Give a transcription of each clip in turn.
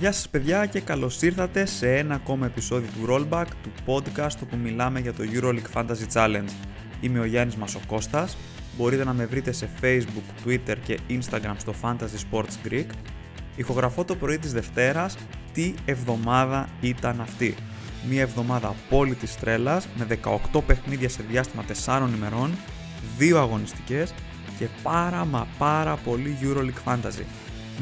Γεια σας παιδιά και καλώς ήρθατε σε ένα ακόμα επεισόδιο του Rollback, του podcast όπου μιλάμε για το EuroLeague Fantasy Challenge. Είμαι ο Γιάννης Μασοκώστας, μπορείτε να με βρείτε σε Facebook, Twitter και Instagram στο Fantasy Sports Greek. Ηχογραφώ το πρωί της Δευτέρας, τι εβδομάδα ήταν αυτή; Μια εβδομάδα απόλυτης τρέλας με 18 παιχνίδια σε διάστημα 4 ημερών, 2 αγωνιστικές και πάρα μα πάρα πολύ EuroLeague Fantasy.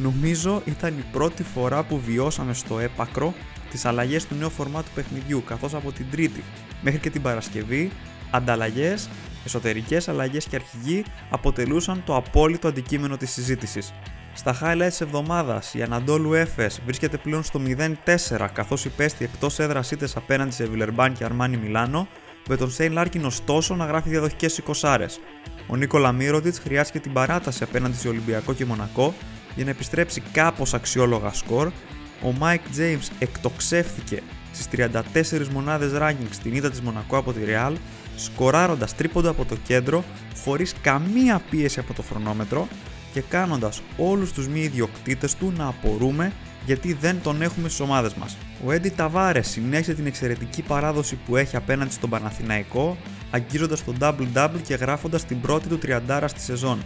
Νομίζω ήταν η πρώτη φορά που βιώσαμε στο έπακρο τις αλλαγές του νέου φορμάτου παιχνιδιού, καθώς από την Τρίτη μέχρι και την Παρασκευή, ανταλλαγές, εσωτερικές αλλαγές και αρχηγοί αποτελούσαν το απόλυτο αντικείμενο της συζήτησης. Στα highlights της εβδομάδας, η Αναντόλου Έφες βρίσκεται πλέον στο 0-4 καθώς υπέστη εκτός έδρας ήττες απέναντι σε Βιλερμπάν και Αρμάνι Μιλάνο, με τον Σέιν Λάρκιν ωστόσο να γράφει διαδοχικές 20 Ο Νίκολα Μύρωτιτς χρειάστηκε την παράταση απέναντι σε Ολυμπιακό και Μονακό για να επιστρέψει κάπως αξιόλογα σκορ, ο Mike James εκτοξεύθηκε στις 34 μονάδες ranking στην ήττα της Μονακό από τη Real, σκοράροντας τρίποντα από το κέντρο χωρίς καμία πίεση από το χρονόμετρο και κάνοντας όλους τους μη ιδιοκτήτες του να απορούμε γιατί δεν τον έχουμε στις ομάδες μας. Ο Έντι Ταβάρες συνέχισε την εξαιρετική παράδοση που έχει απέναντι στον Παναθηναϊκό, αγγίζοντας τον double-double και γράφοντας την πρώτη του τριαντάρα στη σεζόν.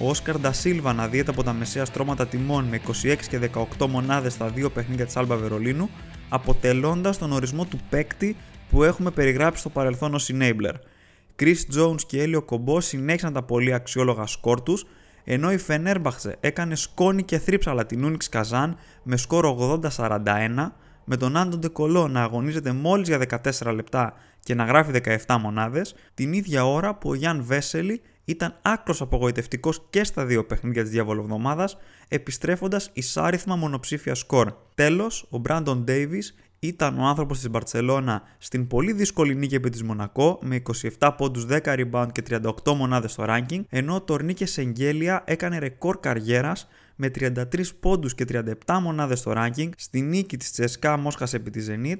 Ο Όσκαρ Ντασίλβα να δίεται από τα μεσαία στρώματα τιμών με 26 και 18 μονάδες στα δύο παιχνίδια της Άλμπα Βερολίνου, αποτελώντας τον ορισμό του παίκτη που έχουμε περιγράψει στο παρελθόν ως enabler. Chris Jones και Έλιο Κομπό συνέχισαν τα πολύ αξιόλογα σκορ τους, ενώ η Φενέρμπαχτσε έκανε σκόνη και θρύψαλα την Ούνιξ Καζάν με σκορ 80-41, με τον Άντων Ντεκολό να αγωνίζεται μόλις για 14 λεπτά και να γράφει 17 μονάδες, την ίδια ώρα που ο Γιάν Βέσελη ήταν άκρος απογοητευτικός και στα δύο παιχνίδια της διαβολοβδομάδας, επιστρέφοντας εισάριθμα μονοψήφια σκορ. Τέλος, ο Μπράντον Ντέιβις ήταν ο άνθρωπος της Μπαρσελόνα στην πολύ δύσκολη νίκη επί της Μονακό με 27 πόντους 10 rebound και 38 μονάδες στο ranking, ενώ ο Τορνίκε Σεγγέλια έκανε ρεκόρ καριέρας με 33 πόντους και 37 μονάδες στο ranking στη νίκη της Τσεσκά Μόσχας επί της Zenit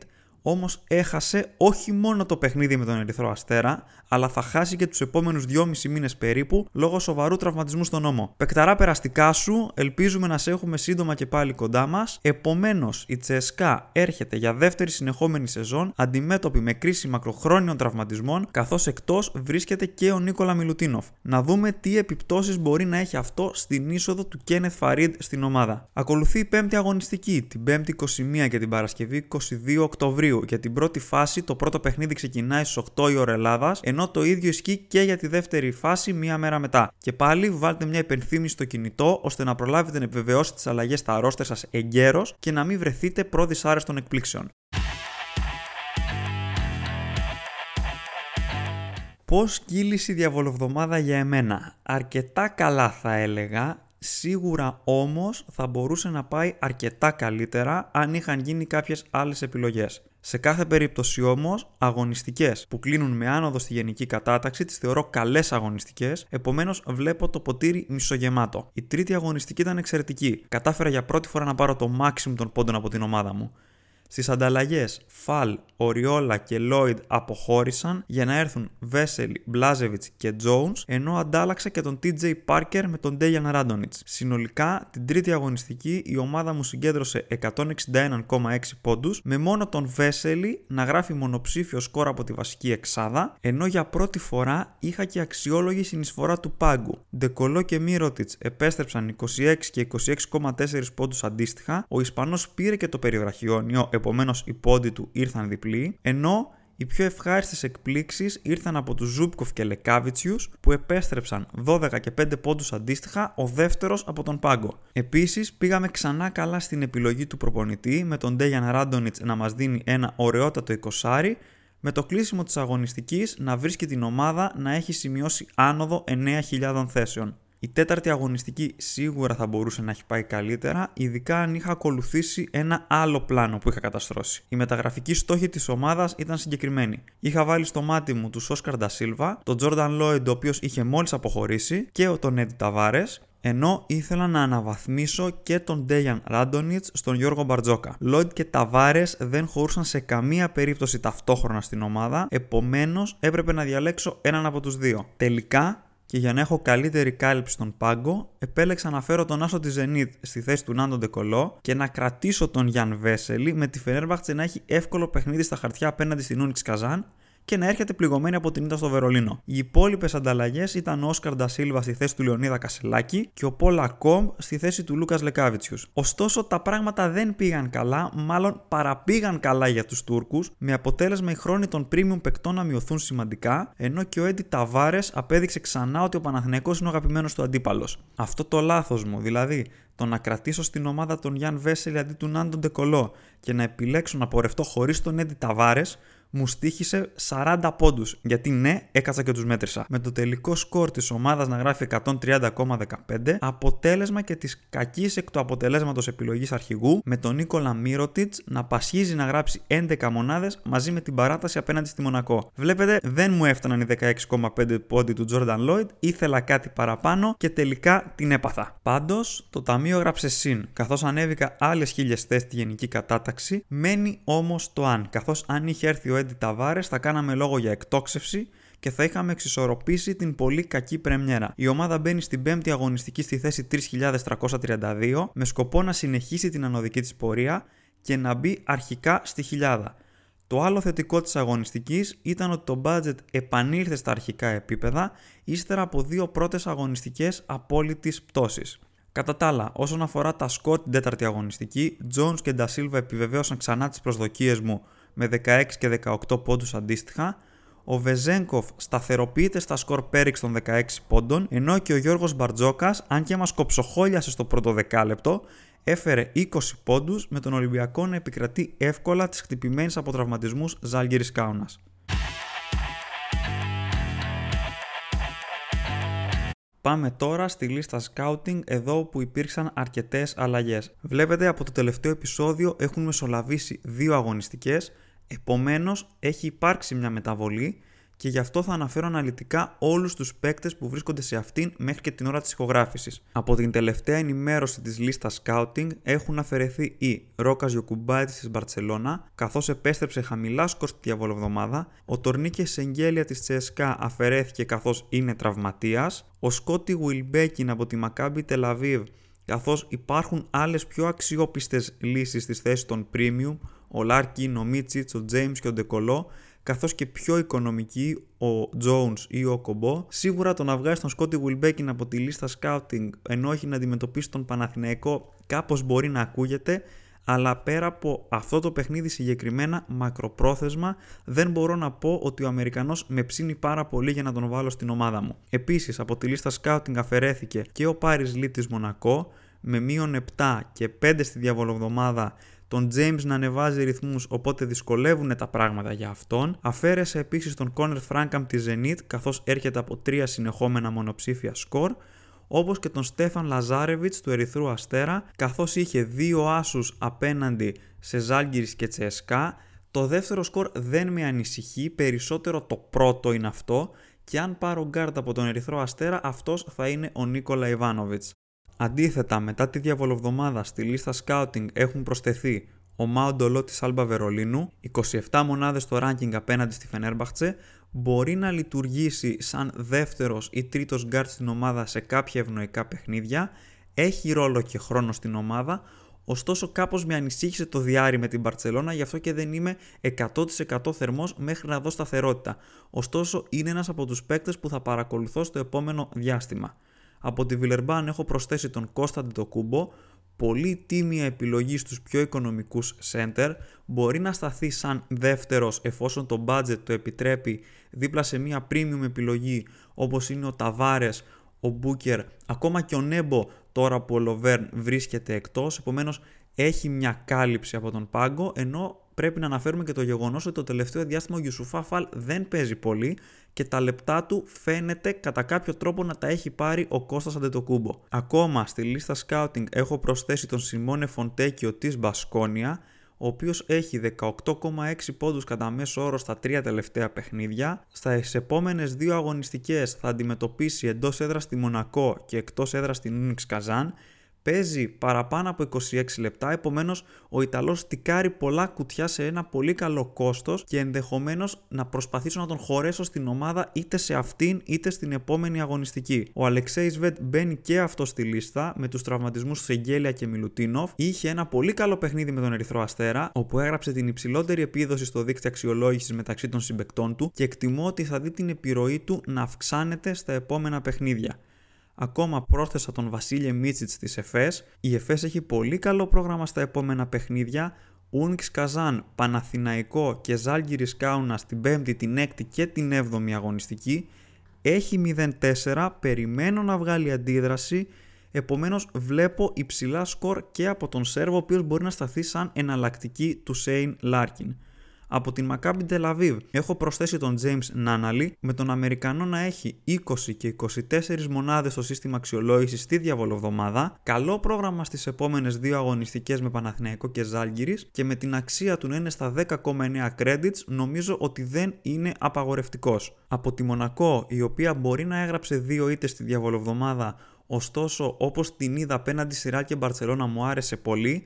όμως έχασε όχι μόνο το παιχνίδι με τον Ερυθρό Αστέρα, αλλά θα χάσει και τους επόμενους 2,5 μήνες περίπου λόγω σοβαρού τραυματισμού στον νόμο. Πεκταρά περαστικά σου, ελπίζουμε να σε έχουμε σύντομα και πάλι κοντά μας. Επομένως, η Τσεσκά έρχεται για δεύτερη συνεχόμενη σεζόν αντιμέτωπη με κρίση μακροχρόνιων τραυματισμών, καθώς εκτός βρίσκεται και ο Νίκολα Μιλουτίνοφ. Να δούμε τι επιπτώσεις μπορεί να έχει αυτό στην είσοδο του Κένεθ Φαρίντ στην ομάδα. Ακολουθεί η πέμπτη αγωνιστική, την 5η 21 και την Παρασκευή 22 Οκτωβρίου για την πρώτη φάση το πρώτο παιχνίδι ξεκινάει στις 8 η ώρα Ελλάδας, ενώ το ίδιο ισχύει και για τη δεύτερη φάση μία μέρα μετά. Και πάλι βάλτε μια υπενθύμηση στο κινητό ώστε να προλάβετε να επιβεβαιώσετε τις αλλαγές στα αρρώστε σας εγκαίρως και να μην βρεθείτε προ δυσάρεστων εκπλήξεων. Πώς κύλησε η διαβολοβδομάδα για εμένα; Αρκετά καλά θα έλεγα, Σίγουρα όμως θα μπορούσε να πάει αρκετά καλύτερα αν είχαν γίνει κάποιες άλλες επιλογές. Σε κάθε περίπτωση όμως, αγωνιστικές που κλείνουν με άνοδο στη γενική κατάταξη τις θεωρώ καλές αγωνιστικές, επομένως βλέπω το ποτήρι μισογεμάτο. Η τρίτη αγωνιστική ήταν εξαιρετική. Κατάφερα για πρώτη φορά να πάρω το maximum των πόντων από την ομάδα μου. Στις ανταλλαγές, Φαλ, Οριόλα και Λόιντ αποχώρησαν για να έρθουν Βέσελι, Μπλάζεβιτς και Jones, ενώ αντάλλαξα και τον TJ Parker με τον Ντέιαν Ράντονιτς. Συνολικά, την τρίτη αγωνιστική η ομάδα μου συγκέντρωσε 161,6 πόντους, με μόνο τον Βέσελι να γράφει μονοψήφιο σκορ από τη βασική εξάδα, ενώ για πρώτη φορά είχα και αξιόλογη συνεισφορά του πάγκου. Ντεκολό και Μύρωτιτς επέστρεψαν 26 και 26,4 πόντους αντίστοιχα, ο Ισπανός πήρε και το περιβραχιόνιο επομένως οι πόντοι του ήρθαν διπλοί, ενώ οι πιο ευχάριστες εκπλήξεις ήρθαν από τους Ζούμπκοφ και Λεκάβιτσιους που επέστρεψαν 12 και 5 πόντους αντίστοιχα, ο δεύτερος από τον πάγκο. Επίσης πήγαμε ξανά καλά στην επιλογή του προπονητή με τον Ντέγιαν Ράντονιτς να μας δίνει ένα ωραιότατο 20 με το κλείσιμο της αγωνιστικής να βρίσκει την ομάδα να έχει σημειώσει άνοδο 9.000 θέσεων. Η τέταρτη αγωνιστική σίγουρα θα μπορούσε να έχει πάει καλύτερα, ειδικά αν είχα ακολουθήσει ένα άλλο πλάνο που είχα καταστρώσει. Η μεταγραφική στόχη της ομάδας ήταν συγκεκριμένη. Είχα βάλει στο μάτι μου τους Όσκαρ Ντασίλβα, τον Τζόρνταν Λόιντ, ο οποίος είχε μόλις αποχωρήσει, και τον Έντι Ταβάρες, ενώ ήθελα να αναβαθμίσω και τον Ντέιαν Ράντονιτς στον Γιώργο Μπαρτζόκα. Λόιντ και Ταβάρες δεν χωρούσαν σε καμία περίπτωση ταυτόχρονα στην ομάδα, επομένως έπρεπε να διαλέξω έναν από τους δύο. Τελικά και για να έχω καλύτερη κάλυψη στον πάγκο, επέλεξα να φέρω τον Άσο τη Zenit στη θέση του Νάντον Ντεκολό και να κρατήσω τον Γιάν Βέσελη με τη Φενέρμπαχτσε να έχει εύκολο παιχνίδι στα χαρτιά απέναντι στην Ούνιξ Καζάν και να έρχεται πληγωμένη από την ήττα στο Βερολίνο. Οι υπόλοιπες ανταλλαγές ήταν ο Όσκαρ Ντασίλβα στη θέση του Λεωνίδα Κασελάκη και ο Πόλα Κόμπ στη θέση του Λούκας Λεκάβιτσιους. Ωστόσο, τα πράγματα δεν πήγαν καλά, μάλλον παραπήγαν καλά για τους Τούρκους, με αποτέλεσμα οι χρόνοι των premium παικτών να μειωθούν σημαντικά, ενώ και ο Έντι Ταβάρες απέδειξε ξανά ότι ο Παναθηναϊκός είναι ο αγαπημένος του αντίπαλος. Αυτό το λάθος μου, δηλαδή το να κρατήσω στην ομάδα τον Γιάν Βέσελη αντί του Νάντον Ντεκολό και να επιλέξω να πορευτώ χωρίς τον Έντι Ταβάρες, μου στήχησε 40 πόντους. Γιατί ναι, έκατσα και τους μέτρησα. Με το τελικό σκορ της ομάδας να γράφει 130,15, αποτέλεσμα και της κακής εκ του αποτελέσματος επιλογής αρχηγού, με τον Νίκολα Μύρωτιτς να πασχίζει να γράψει 11 μονάδες μαζί με την παράταση απέναντι στη Μονακό. Βλέπετε, δεν μου έφταναν οι 16,5 πόντι του Jordan Lloyd, ήθελα κάτι παραπάνω και τελικά την έπαθα. Πάντως, το ταμείο γράψε συν, καθώς ανέβηκα άλλες χίλιες θέσει στη γενική κατάταξη, μένει όμως το αν, καθώς αν είχε έρθει ο Έντι Ταβάρε θα κάναμε λόγο για εκτόξευση και θα είχαμε εξισορροπήσει την πολύ κακή πρεμιέρα. Η ομάδα μπαίνει στην 5η αγωνιστική στη θέση 3.332 με σκοπό να συνεχίσει την ανωδική της πορεία και να μπει αρχικά στη χιλιάδα. Το άλλο θετικό της αγωνιστικής ήταν ότι το budget επανήλθε στα αρχικά επίπεδα ύστερα από δύο πρώτες αγωνιστικές απόλυτης πτώσης. Κατά τα άλλα, όσον αφορά τα σκορ την τέταρτη αγωνιστική, Jones και Ντασίλβα επιβεβαίωσαν ξανά τις προσδοκίες μου με 16 και 18 πόντους αντίστοιχα, ο Βεζέγκοφ σταθεροποιείται στα σκορ πέριξ των 16 πόντων, ενώ και ο Γιώργος Μπαρτζόκας, αν και μας κοψοχόλιασε στο πρώτο δεκάλεπτο, έφερε 20 πόντους με τον Ολυμπιακό να επικρατεί εύκολα τις χτυπημένες από τραυματισμούς Ζάλγκυρης Κάουνας. Πάμε τώρα στη λίστα scouting εδώ που υπήρξαν αρκετές αλλαγές. Βλέπετε από το τελευταίο επεισόδιο έχουν μεσολαβήσει δύο αγωνιστικές Επομένως, έχει υπάρξει μια μεταβολή και γι' αυτό θα αναφέρω αναλυτικά όλους τους παίκτες που βρίσκονται σε αυτήν μέχρι και την ώρα της ηχογράφησης. Από την τελευταία ενημέρωση της λίστας scouting έχουν αφαιρεθεί η Ρόκας Γιοκουμπάιτης της Μπαρτσελώνα, καθώς επέστρεψε χαμηλά σκορ στη διαβολοβδομάδα, ο Τορνίκε Σεγγέλια της Τσέσκα αφαιρέθηκε καθώς είναι τραυματίας, ο Σκότι Βουιλμπέκιν από τη Μακάμπι Τελαβίβ καθώς υπάρχουν άλλες πιο αξιόπιστες λύσεις στις θέσεις των premium, ο Λάρκιν, ο Μίτσιτς, ο James και ο Ντεκολό, καθώς και πιο οικονομικοί ο Jones ή ο Κομπό, σίγουρα το να βγάζει τον Σκότι Wilbekin από τη λίστα scouting ενώ έχει να αντιμετωπίσει τον Παναθηναϊκό κάπως μπορεί να ακούγεται, αλλά πέρα από αυτό το παιχνίδι συγκεκριμένα μακροπρόθεσμα δεν μπορώ να πω ότι ο Αμερικανός με ψήνει πάρα πολύ για να τον βάλω στην ομάδα μου. Επίσης από τη λίστα scouting αφαιρέθηκε και ο Πάρης Λίτης Μονακό με μείον 7 και 5 στη διαβολοβδομάδα τον James να ανεβάζει ρυθμούς οπότε δυσκολεύουν τα πράγματα για αυτόν. Αφαίρεσε επίσης τον Connor Frankham της Zenit καθώς έρχεται από τρία συνεχόμενα μονοψήφια σκορ όπως και τον Στέφαν Λαζάρεβιτς του Ερυθρού Αστέρα καθώς είχε δύο άσους απέναντι σε Ζάλγκυρης και Τσεσκά το δεύτερο σκορ δεν με ανησυχεί, περισσότερο το πρώτο είναι αυτό και αν πάρω γκαρντ από τον Ερυθρό Αστέρα αυτός θα είναι ο Νίκολα Ιβάνοβιτς. Αντίθετα, μετά τη διαβολοβδομάδα στη λίστα scouting έχουν προσθεθεί ο Μάο Ντολό της Άλμπα Βερολίνου, 27 μονάδες στο ranking απέναντι στη Φενέρμπαχτσε, μπορεί να λειτουργήσει σαν δεύτερος ή τρίτος γκαρντ στην ομάδα σε κάποια ευνοϊκά παιχνίδια, έχει ρόλο και χρόνο στην ομάδα, ωστόσο κάπως με ανησύχησε το διάρι με την Μπαρτσελώνα, γι' αυτό και δεν είμαι 100% θερμός μέχρι να δω σταθερότητα. Ωστόσο είναι ένας από τους παίκτες που θα παρακολουθώ στο επόμενο διάστημα. Από τη Βιλερμπάν έχω προσθέσει τον Κώστα Ντοκούμπο, πολύ τίμια επιλογή στους πιο οικονομικούς center, μπορεί να σταθεί σαν δεύτερος εφόσον το budget το επιτρέπει δίπλα σε μια premium επιλογή όπως είναι ο Ταβάρες, ο Μπούκερ, ακόμα και ο Νέμπο τώρα που ο Λοβέρν βρίσκεται εκτός, επομένως έχει μια κάλυψη από τον πάγκο, ενώ πρέπει να αναφέρουμε και το γεγονός ότι το τελευταίο διάστημα ο Γιουσουφά Φαλ δεν παίζει πολύ και τα λεπτά του φαίνεται κατά κάποιο τρόπο να τα έχει πάρει ο Κώστας Αντετοκούμπο. Ακόμα στη λίστα scouting έχω προσθέσει τον Σιμώνε Φοντέκιο της Μπασκόνια, ο οποίος έχει 18,6 πόντους κατά μέσο όρο στα τρία τελευταία παιχνίδια. Στα επόμενες δύο αγωνιστικές θα αντιμετωπίσει εντός έδρας στη Μονακό και εκτός έδρας στην Ούνιξ Καζάν παίζει παραπάνω από 26 λεπτά, επομένως ο Ιταλός τικάρει πολλά κουτιά σε ένα πολύ καλό κόστος και ενδεχομένως να προσπαθήσω να τον χωρέσω στην ομάδα είτε σε αυτήν είτε στην επόμενη αγωνιστική. Ο Αλεξέης Βετ μπαίνει και αυτό στη λίστα με τους τραυματισμούς Σεγγέλια και Μιλουτίνοφ. Είχε ένα πολύ καλό παιχνίδι με τον Ερυθρό Αστέρα, όπου έγραψε την υψηλότερη επίδοση στο δείκτη αξιολόγησης μεταξύ των συμπαικτών του και εκτιμώ ότι θα δει την επιρροή του να αυξάνεται στα επόμενα παιχνίδια. Ακόμα πρόσθεσα τον Βασίλη Μίτσιτς της ΕΦΕΣ. Η ΕΦΕΣ έχει πολύ καλό πρόγραμμα στα επόμενα παιχνίδια. Ούνιξ Καζάν, Παναθηναϊκό και Ζάλγκυρης Κάουνα την 5η, την 6η και την 7η αγωνιστική. Έχει 0-4, περιμένω να βγάλει αντίδραση. Επομένως βλέπω υψηλά σκορ και από τον Σέρβο ο οποίος μπορεί να σταθεί σαν εναλλακτική του Σέιν Λάρκιν. Από την Maccabi Tel Aviv έχω προσθέσει τον James Nanali με τον Αμερικανό να έχει 20 και 24 μονάδες στο σύστημα αξιολόγησης στη διαβολοβδομάδα, καλό πρόγραμμα στις επόμενες δύο αγωνιστικές με Παναθηναϊκό και Ζάλγκυρης και με την αξία του να είναι στα 10,9 credits νομίζω ότι δεν είναι απαγορευτικός. Από τη Μονακό η οποία μπορεί να έγραψε δύο ήττες στη διαβολοβδομάδα ωστόσο όπως την είδα απέναντι στη Ράλ και Μπαρτσελώνα μου άρεσε πολύ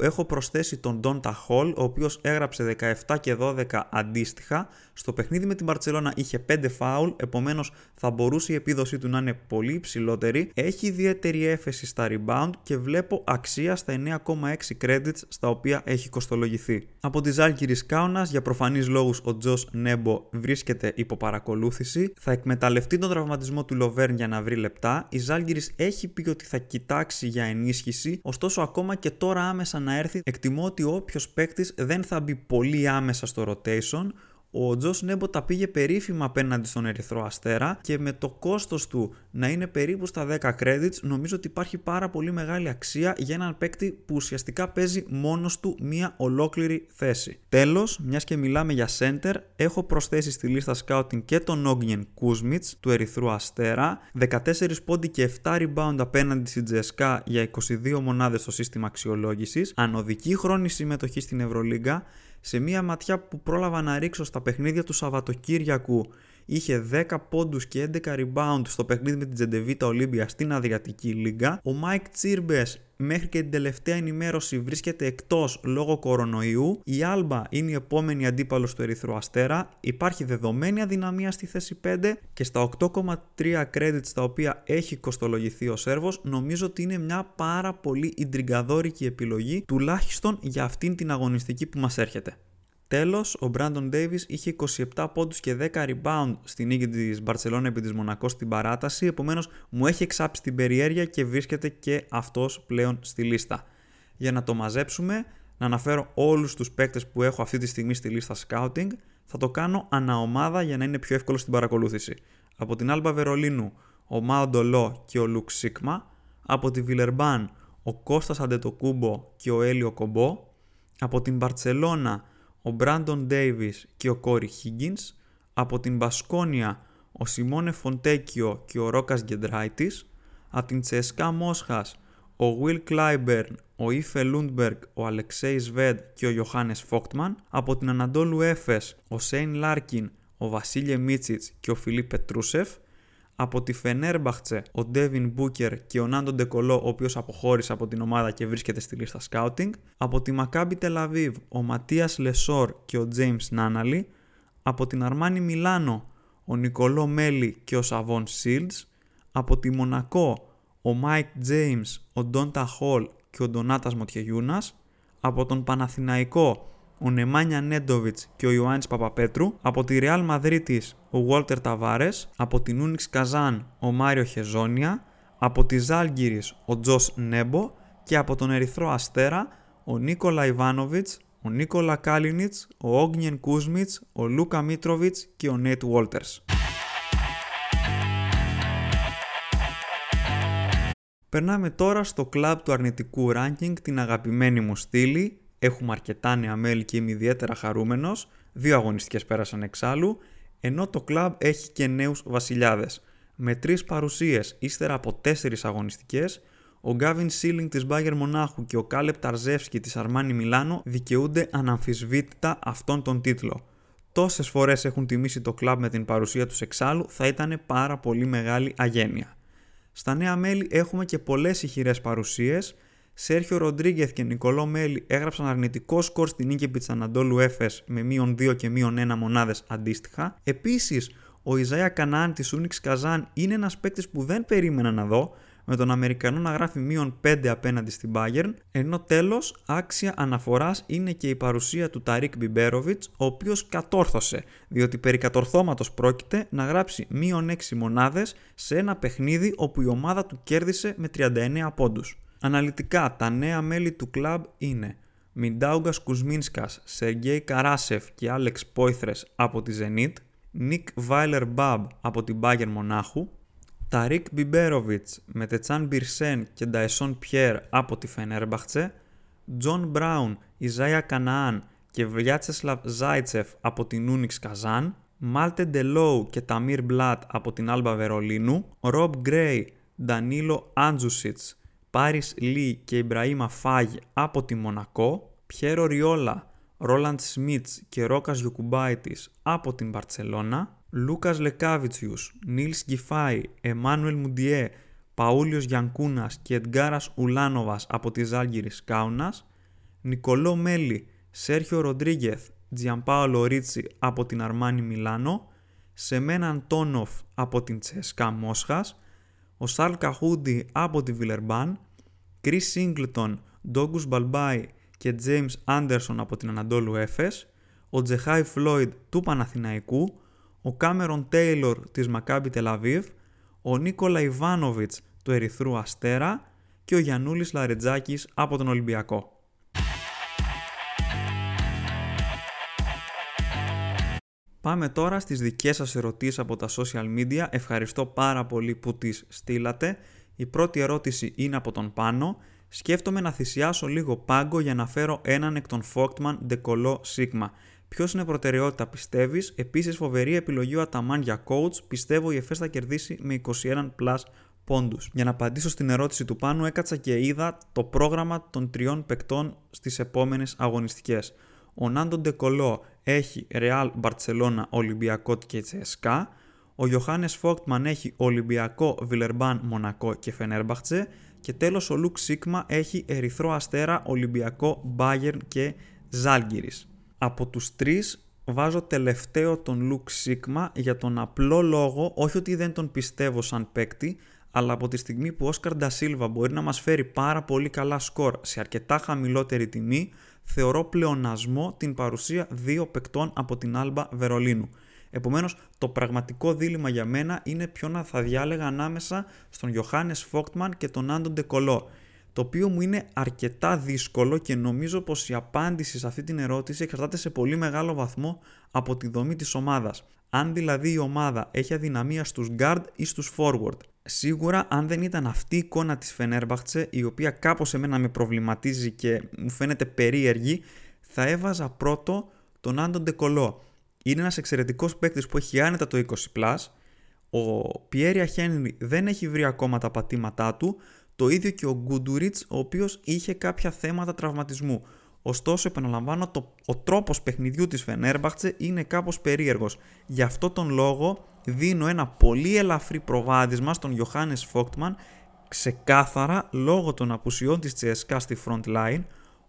έχω προσθέσει τον Donta Hall, ο οποίος έγραψε 17 και 12 αντίστοιχα. Στο παιχνίδι με την Barcelona είχε 5 φάουλ, επομένως θα μπορούσε η επίδοσή του να είναι πολύ υψηλότερη. Έχει ιδιαίτερη έφεση στα rebound και βλέπω αξία στα 9,6 credits στα οποία έχει κοστολογηθεί. Από τη Ζάλγκυρης Κάουνας, για προφανείς λόγους ο Τζος Νέμπο βρίσκεται υπό παρακολούθηση. Θα εκμεταλλευτεί τον τραυματισμό του Λοβέρν για να βρει λεπτά. Η Ζάλγκυρης έχει πει ότι θα κοιτάξει για ενίσχυση, ωστόσο ακόμα και τώρα άμεσα να έρθει, εκτιμώ ότι όποιος παίκτης δεν θα μπει πολύ άμεσα στο rotation, ο Τζος Νέμπο τα πήγε περίφημα απέναντι στον Ερυθρό Αστέρα και με το κόστος του να είναι περίπου στα 10 credits, νομίζω ότι υπάρχει πάρα πολύ μεγάλη αξία για έναν παίκτη που ουσιαστικά παίζει μόνος του μία ολόκληρη θέση. Τέλος, μιας και μιλάμε για center, έχω προσθέσει στη λίστα scouting και τον Όγγεν Κούσμιτ του Ερυθρού Αστέρα, 14 πόντι και 7 rebound απέναντι στην Τζεσκά για 22 μονάδες στο σύστημα αξιολόγησης, ανωδική χρόνη συμμετοχή στην Ευρωλίγκα σε μία ματιά που πρόλαβα να ρίξω στα παιχνίδια του Σαββατοκύριακου είχε 10 πόντους και 11 rebound στο παιχνίδι με την Τσεντεβίτα Ολίμπια στην Αδριατική Λίγκα. Ο Μάικ Ζίρμπες μέχρι και την τελευταία ενημέρωση βρίσκεται εκτός λόγω κορονοϊού. Η Άλμπα είναι η επόμενη αντίπαλος του Ερυθρού Αστέρα. Υπάρχει δεδομένη αδυναμία στη θέση 5 και στα 8,3 credits τα οποία έχει κοστολογηθεί ο Σέρβος νομίζω ότι είναι μια πάρα πολύ ιντριγκαδόρικη επιλογή τουλάχιστον για αυτήν την αγωνιστική που μας έρχεται. Τέλος, ο Brandon Davis είχε 27 πόντους και 10 rebound στην νίκη της Barcelona επί της Μονακό στην παράταση, επομένως μου έχει εξάψει την περιέργεια και βρίσκεται και αυτός πλέον στη λίστα. Για να το μαζέψουμε, να αναφέρω όλους τους παίκτες που έχω αυτή τη στιγμή στη λίστα scouting, θα το κάνω αναομάδα για να είναι πιο εύκολο στην παρακολούθηση. Από την Άλμπα Βερολίνου, ο Μάο Ντολό και ο Λουκ Σίγμα. Από τη Βιλερμπάν, ο Κώστας Αντετοκούμπο και ο Έλιο Κομπό. Από την Μπαρτσελώνα, ο Μπράντον Ντέιβις και ο Κόρι Higgins, από την Μπασκόνια ο Σιμόνε Φοντέκιο και ο Ρόκας Γκεντράιτης, από την Τσεσκά Μόσχας ο Will Κλάιμπερν, ο Ιφε Λούντμπεργκ, ο Αλεξέη Σβέντ και ο Γιοχάνες Φόιχτμαν, από την Αναντόλου Έφες ο Σέιν Λάρκιν, ο Βασίλε Μίτσιτς και ο Φιλίπ Πετρούσεφ, από τη Φενέρμπαχτσε ο Ντέβιν Μπούκερ και ο Νάντο Ντεκολό, ο οποίος αποχώρησε από την ομάδα και βρίσκεται στη λίστα scouting. Από τη Μακάμπι Τελαβίβ ο Ματίας Λεσόρ και ο James Νάναλι. Από την Αρμάνι Μιλάνο ο Νικολό Μέλι και ο Σαβόν Σίλντς. Από τη Μονακό ο Μάικ James, ο Ντόντα Χολ και ο Ντονάτας Μοτιεγιούνας. Από τον Παναθηναϊκό ο Νεμάνια Νέντοβιτς και ο Ιωάννης Παπαπέτρου, από τη Ρεάλ Μαδρίτη ο Βόλτερ Ταβάρε, από την Ούνιξ Καζάν ο Μάριο Χεζόνια, από τη Ζάλγκυρης ο Τζος Νέμπο και από τον Ερυθρό Αστέρα ο Νίκολα Ιβάνοβιτς, ο Νίκολα Κάλινιτς, ο Όγνιεν Κούσμιτς, ο Λούκα Μίτροβιτ και ο Νέιτ Βόλτερς. Περνάμε τώρα στο κλαμπ του αρνητικού ranking, την αγαπημένη μου στήλη, Έχουμε αρκετά νέα μέλη και είμαι ιδιαίτερα χαρούμενος. Δύο αγωνιστικές πέρασαν εξάλλου, ενώ το κλαμπ έχει και νέους βασιλιάδες. Με τρεις παρουσίες ύστερα από τέσσερις αγωνιστικές, ο Γκάβιν Σίλινγκ της Μπάγκερ Μονάχου και ο Κάλεπ Ταρζεύσκι της Αρμάνι Μιλάνο δικαιούνται αναμφισβήτητα αυτόν τον τίτλο. Τόσες φορές έχουν τιμήσει το κλαμπ με την παρουσία τους εξάλλου, θα ήταν πάρα πολύ μεγάλη αγένεια. Στα νέα μέλη έχουμε και πολλές ηχηρές παρουσίες. Σέρχιο Ροντρίγκεθ και Νικολό Μέλη έγραψαν αρνητικό σκορ στην νίκη της Ανατόλου Έφες με μείον 2 και μείον 1 μονάδες αντίστοιχα. Επίσης, ο Ιζαία Κανάν της Ούνιξ Καζάν είναι ένας παίκτης που δεν περίμενα να δω, με τον Αμερικανό να γράφει μείον 5 απέναντι στην Bayern, ενώ τέλος άξια αναφοράς είναι και η παρουσία του Ταρίκ Μπιμπέροβιτς, ο οποίος κατόρθωσε, διότι περί κατορθώματος πρόκειται να γράψει μείον 6 μονάδες σε ένα παιχνίδι όπου η ομάδα του κέρδισε με 39 πόντους. Αναλυτικά, τα νέα μέλη του κλαμπ είναι Μιντάουγκας Κουσμίνσκας, Σεργέη Καράσεφ και Άλεξ Πόηθρες από τη Zenit, Νίκ Βάιλερ Μπαμπ από την Bayern Μονάχου, Ταρίκ Μπιμπέροβιτς με Τετσάν Μπιρσέν και Νταεσόν Πιέρ από τη Φενέρμπαχτσε, Τζον Μπράουν, Ιζάια Καναάν και Βιάτσεσλαβ Ζάιτσεφ από την Ούνιξ Καζάν, Μάλτε Ντελόου και Ταμίρ Μπλάτ από την Άλμπα Βερολίνου, Ρομπ Γκρέι, Ντανίλο Άντζουσιτς, Πάρις Λί και Ιμπραήμα Φάγε από τη Μονακό, Πιέρ Οριόλα, Ρόλαντ Σμίτς και Ρόκας Γιοκουμπάιτης από την Μπαρτσελώνα, Λούκας Λεκάβιτσιους, Νίλς Γκίφεϊ, Εμάνουελ Μουντιέ, Παουλίους Γιανκούνας και Εντγκάρας Ουλάνοβας από τη Ζάλγκυρης Κάουνας, Νικολό Μέλι, Σέρχιο Ροντρίγκεθ, Τζιαμπάολο Ρίτσι από την Αρμάνι Μιλάνο, Σεμιόν Αντόνοφ από την Τσεσκά Μόσχας, Σαρλ Καχούντι από τη Βιλερμπάν, Κρίς Σίγκλτον, Ντόγκους Μπαλμπάι και James Άντερσον από την Αναντόλου Έφες, ο Τζεχάι Φλόιντ του Παναθηναϊκού, ο Κάμερον Τέιλορ της Μακάμπι Τελαβίβ, ο Νίκολα Ιβάνοβιτς του Ερυθρού Αστέρα και ο Γιαννούλης Λαρετζάκης από τον Ολυμπιακό. Πάμε τώρα στις δικές σας ερωτήσεις από τα social media. Ευχαριστώ πάρα πολύ που τις στείλατε. Η πρώτη ερώτηση είναι από τον Πάνο. Σκέφτομαι να θυσιάσω λίγο πάγκο για να φέρω έναν εκ των Φόκτμαν Ντεκολό Σίγμα. Ποιος είναι προτεραιότητα πιστεύεις; Επίσης, φοβερή επιλογή ο Αταμάν για coach. Πιστεύω η ΕΦΕΣ θα κερδίσει με 21 plus πόντους. Για να απαντήσω στην ερώτηση του Πάνου, έκατσα και είδα το πρόγραμμα των τριών παικτών στις επόμενες αγωνιστικές. Ο Νάντο Ντεκολό έχει Real, Barcelona, Ολυμπιακό και Τσεσκά. Ο Ιωάννη Φόκτμαν έχει Ολυμπιακό, Βιλερμπάν, Μονακό και Φενέρμπαχτσε. Και τέλος ο Λουκ Σίγμα έχει Ερυθρό Αστέρα, Ολυμπιακό, Μπάγερν και Ζάλγκυρης. Από τους τρεις βάζω τελευταίο τον Λουκ Σίγμα για τον απλό λόγο, όχι ότι δεν τον πιστεύω σαν παίκτη, αλλά από τη στιγμή που ο Όσκαρ Ντασίλβα μπορεί να μας φέρει πάρα πολύ καλά σκορ σε αρκετά χαμηλότερη τιμή, θεωρώ πλεονασμό την παρουσία δύο παικτών από την Άλμπα Βερολίνου. Επομένως, το πραγματικό δίλημα για μένα είναι ποιο να θα διάλεγα ανάμεσα στον Γιωχάνες Φόκτμαν και τον Άντων Ντεκολό το οποίο μου είναι αρκετά δύσκολο και νομίζω πως η απάντηση σε αυτή την ερώτηση εξαρτάται σε πολύ μεγάλο βαθμό από τη δομή της ομάδας. Αν δηλαδή η ομάδα έχει αδυναμία στους guard ή στους forward. Σίγουρα αν δεν ήταν αυτή η εικόνα της Φενέρμπαχτσε η οποία κάπως εμένα με προβληματίζει και μου φαίνεται περίεργη θα έβαζα πρώτο τον Άντων Ντεκολό. Είναι ένας εξαιρετικός παίκτης που έχει άνετα το 20+, ο Πιέρια Χένρι δεν έχει βρει ακόμα τα πατήματά του, το ίδιο και ο Γκούντουριτς, ο οποίος είχε κάποια θέματα τραυματισμού. Ωστόσο, επαναλαμβάνω, το, ο τρόπος παιχνιδιού της Φενέρμπαχτσε είναι κάπως περίεργος. Γι' αυτό τον λόγο δίνω ένα πολύ ελαφρύ προβάδισμα στον Ιωάννης Φόκτμαν, ξεκάθαρα λόγω των απουσιών της Τσέσκα στη front line.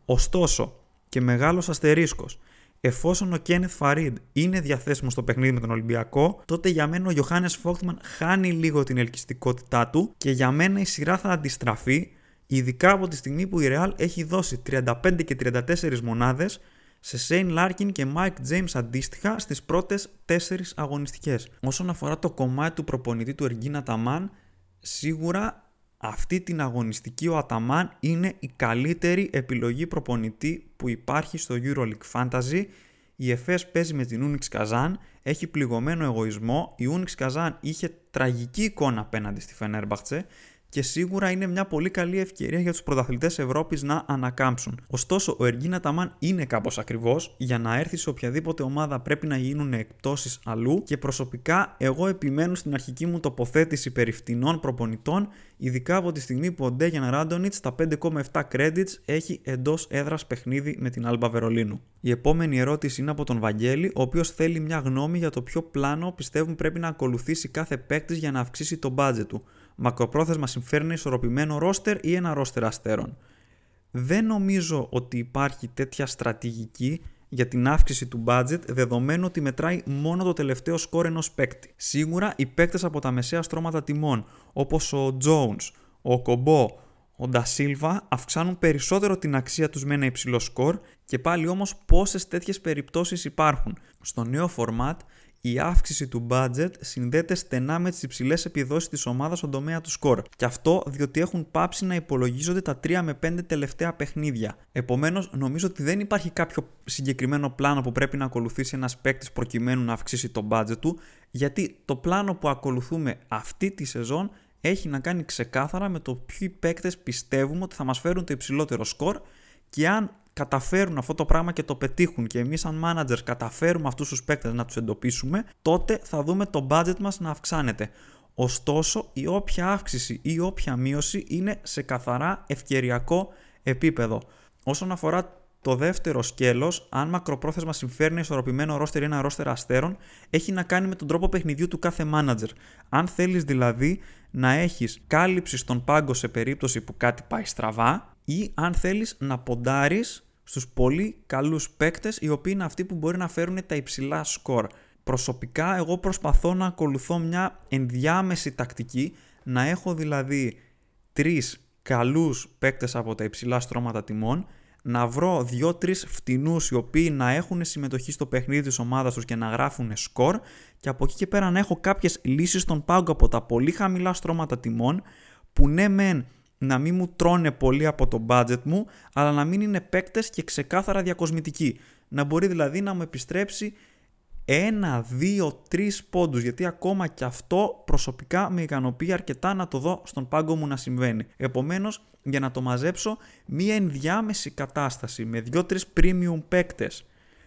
Ωστόσο, και μεγάλος αστερίσκος, εφόσον ο Κένεθ Φαρίντ είναι διαθέσιμος στο παιχνίδι με τον Ολυμπιακό, τότε για μένα ο Γιοχάνες Φόιχτμαν χάνει λίγο την ελκυστικότητά του και για μένα η σειρά θα αντιστραφεί, ειδικά από τη στιγμή που η Real έχει δώσει 35 και 34 μονάδες σε Σέιν Λάρκιν και Μάικ James αντίστοιχα στις πρώτες 4 αγωνιστικές. Όσον αφορά το κομμάτι του προπονητή του Εργκίν Αταμάν, σίγουρα αυτή την αγωνιστική ο Αταμάν είναι η καλύτερη επιλογή προπονητή που υπάρχει στο EuroLeague Fantasy. Η ΕΦΕΣ παίζει με την Unix Kazan, έχει πληγωμένο εγωισμό. Η Unix Kazan είχε τραγική εικόνα απέναντι στη Φενέρμπαχτσε και σίγουρα είναι μια πολύ καλή ευκαιρία για τους πρωταθλητές Ευρώπης να ανακάμψουν. Ωστόσο, ο Εργίνα Ταμάν είναι κάπως ακριβώς. Για να έρθει σε οποιαδήποτε ομάδα πρέπει να γίνουν εκπτώσεις αλλού και προσωπικά εγώ επιμένω στην αρχική μου τοποθέτηση περί φτηνών προπονητών, ειδικά από τη στιγμή που ο Ντέγιαν Ράντονιτς στα 5,7 credits έχει εντός έδρας παιχνίδι με την Άλμπα Βερολίνου. Η επόμενη ερώτηση είναι από τον Βαγγέλη, ο οποίος θέλει μια γνώμη για το ποιο πλάνο πιστεύουν πρέπει να ακολουθήσει κάθε παίκτης για να αυξήσει το budget του. Μακροπρόθεσμα συμφέρει ένα ισορροπημένο ρόστερ ή ένα ρόστερ αστέρων. Δεν νομίζω ότι υπάρχει τέτοια στρατηγική για την αύξηση του budget δεδομένου ότι μετράει μόνο το τελευταίο σκόρ ενός παίκτη. Σίγουρα οι παίκτες από τα μεσαία στρώματα τιμών όπως ο Jones, ο Κομπό, ο Ντασίλβα αυξάνουν περισσότερο την αξία τους με ένα υψηλό σκορ και πάλι όμως πόσες τέτοιες περιπτώσεις υπάρχουν. Στο νέο format η αύξηση του budget συνδέεται στενά με τις υψηλές επιδόσεις της ομάδας στον τομέα του σκορ. Και αυτό διότι έχουν πάψει να υπολογίζονται τα 3 με 5 τελευταία παιχνίδια. Επομένως, νομίζω ότι δεν υπάρχει κάποιο συγκεκριμένο πλάνο που πρέπει να ακολουθήσει ένας παίκτης προκειμένου να αυξήσει το budget του, γιατί το πλάνο που ακολουθούμε αυτή τη σεζόν έχει να κάνει ξεκάθαρα με το ποιοι παίκτες πιστεύουμε ότι θα μας φέρουν το υψηλότερο σκορ και αν καταφέρουν αυτό το πράγμα και το πετύχουν και εμείς σαν managers καταφέρουμε αυτούς τους παίκτες να τους εντοπίσουμε, τότε θα δούμε το budget μας να αυξάνεται. Ωστόσο, η όποια αύξηση ή όποια μείωση είναι σε καθαρά ευκαιριακό επίπεδο. Όσον αφορά το δεύτερο σκέλος, αν μακροπρόθεσμα συμφέρει ένα ισορροπημένο ρόστερ ή ένα ρόστερ αστέρων, έχει να κάνει με τον τρόπο παιχνιδιού του κάθε manager. Αν θέλεις δηλαδή να έχεις κάλυψη στον πάγκο σε περίπτωση που κάτι πάει στραβά, ή αν θέλεις να ποντάρεις στους πολύ καλούς παίκτες οι οποίοι είναι αυτοί που μπορεί να φέρουν τα υψηλά σκορ. Προσωπικά εγώ προσπαθώ να ακολουθώ μια ενδιάμεση τακτική, να έχω δηλαδή τρεις καλούς παίκτες από τα υψηλά στρώματα τιμών, να βρω δύο-τρεις φτηνούς οι οποίοι να έχουν συμμετοχή στο παιχνίδι της ομάδας τους και να γράφουν σκορ και από εκεί και πέρα να έχω κάποιες λύσεις στον πάγκο από τα πολύ χαμηλά στρώματα τιμών που ναι μεν να μην μου τρώνε πολύ από το budget μου, αλλά να μην είναι παίκτες και ξεκάθαρα διακοσμητικοί. Να μπορεί δηλαδή να μου επιστρέψει ένα, δύο, τρεις πόντους. Γιατί ακόμα και αυτό προσωπικά με ικανοποιεί αρκετά να το δω στον πάγκο μου να συμβαίνει. Επομένως, για να το μαζέψω, μία ενδιάμεση κατάσταση με δύο-τρεις premium παίκτες,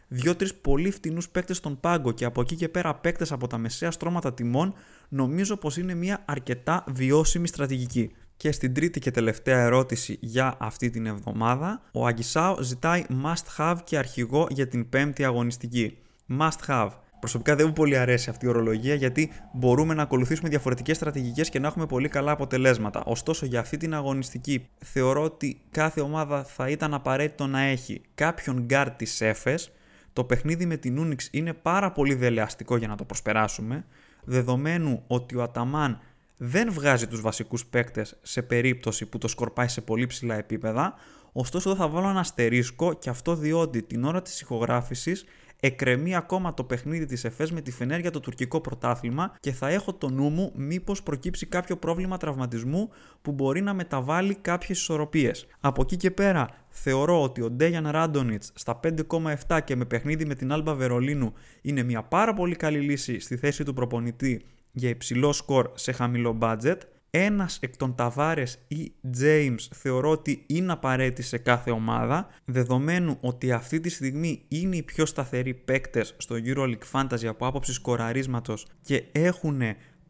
δύο-τρεις πολύ φτηνούς παίκτες στον πάγκο και από εκεί και πέρα παίκτες από τα μεσαία στρώματα τιμών, νομίζω πως είναι μία αρκετά βιώσιμη στρατηγική. Και στην τρίτη και τελευταία ερώτηση για αυτή την εβδομάδα, ο Αγισάου ζητάει must have και αρχηγό για την πέμπτη αγωνιστική. Must have. Προσωπικά δεν μου πολύ αρέσει αυτή η ορολογία γιατί μπορούμε να ακολουθήσουμε διαφορετικές στρατηγικές και να έχουμε πολύ καλά αποτελέσματα. Ωστόσο, για αυτή την αγωνιστική θεωρώ ότι κάθε ομάδα θα ήταν απαραίτητο να έχει κάποιον γκάρ της Εφές. Το παιχνίδι με την Unix είναι πάρα πολύ δελεαστικό για να το προσπεράσουμε. Δεδομένου ότι ο Αταμάν δεν βγάζει τους βασικούς παίκτες σε περίπτωση που το σκορπάει σε πολύ ψηλά επίπεδα, ωστόσο εδώ θα βάλω ένα αστερίσκο και αυτό διότι την ώρα της ηχογράφησης εκρεμεί ακόμα το παιχνίδι της ΕΦΕΣ με τη Φενέρ για το τουρκικό πρωτάθλημα και θα έχω το νου μου μήπως προκύψει κάποιο πρόβλημα τραυματισμού που μπορεί να μεταβάλει κάποιες ισορροπίες. Από εκεί και πέρα θεωρώ ότι ο Ντέγιαν Ράντονιτς στα 5,7 και με παιχνίδι με την Άλμπα Βερολίνου είναι μια πάρα πολύ καλή λύση στη θέση του προπονητή για υψηλό σκορ σε χαμηλό budget. Ένας εκ των Ταβάρες ή James θεωρώ ότι είναι απαραίτητη σε κάθε ομάδα, δεδομένου ότι αυτή τη στιγμή είναι οι πιο σταθεροί παίκτες στο EuroLeague Fantasy από άποψη σκοραρίσματος και έχουν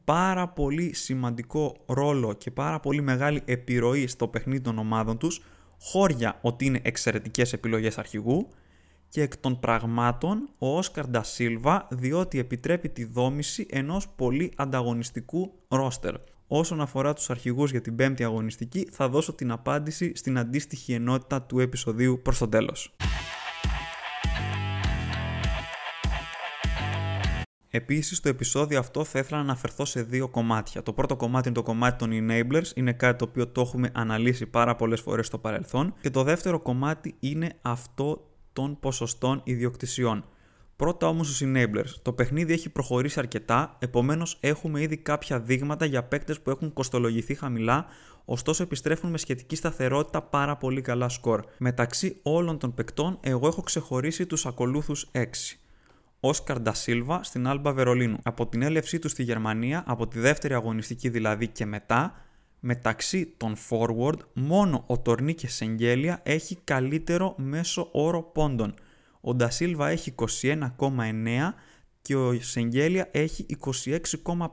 πάρα πολύ σημαντικό ρόλο και πάρα πολύ μεγάλη επιρροή στο παιχνίδι των ομάδων τους, χώρια ότι είναι εξαιρετικές επιλογές αρχηγού και εκ των πραγμάτων ο Όσκαρ Ντασίλβα διότι επιτρέπει τη δόμηση ενός πολύ ανταγωνιστικού ρόστερ. Όσον αφορά τους αρχηγούς για την πέμπτη αγωνιστική θα δώσω την απάντηση στην αντίστοιχη ενότητα του επεισοδίου προς το τέλος. Επίσης, στο επεισόδιο αυτό θα ήθελα να αναφερθώ σε δύο κομμάτια. Το πρώτο κομμάτι είναι το κομμάτι των enablers, είναι κάτι το οποίο το έχουμε αναλύσει πάρα πολλές φορές στο παρελθόν. Και το δεύτερο κομμάτι είναι αυτό των ποσοστών ιδιοκτησιών. Πρώτα όμως στους enablers. Το παιχνίδι έχει προχωρήσει αρκετά, επομένως έχουμε ήδη κάποια δείγματα για παίκτες που έχουν κοστολογηθεί χαμηλά, ωστόσο επιστρέφουν με σχετική σταθερότητα πάρα πολύ καλά σκορ. Μεταξύ όλων των παικτών, εγώ έχω ξεχωρίσει τους ακολούθους 6. Όσκαρ Ντασίλβα στην Άλμπα Βερολίνου. Από την έλευσή του στη Γερμανία, από τη δεύτερη αγωνιστική δηλαδή και μετά, μεταξύ των forward μόνο ο Τορνί και Σεγγέλια έχει καλύτερο μέσο όρο πόντων. Ο Ντασίλβα έχει 21,9 και ο Σεγγέλια έχει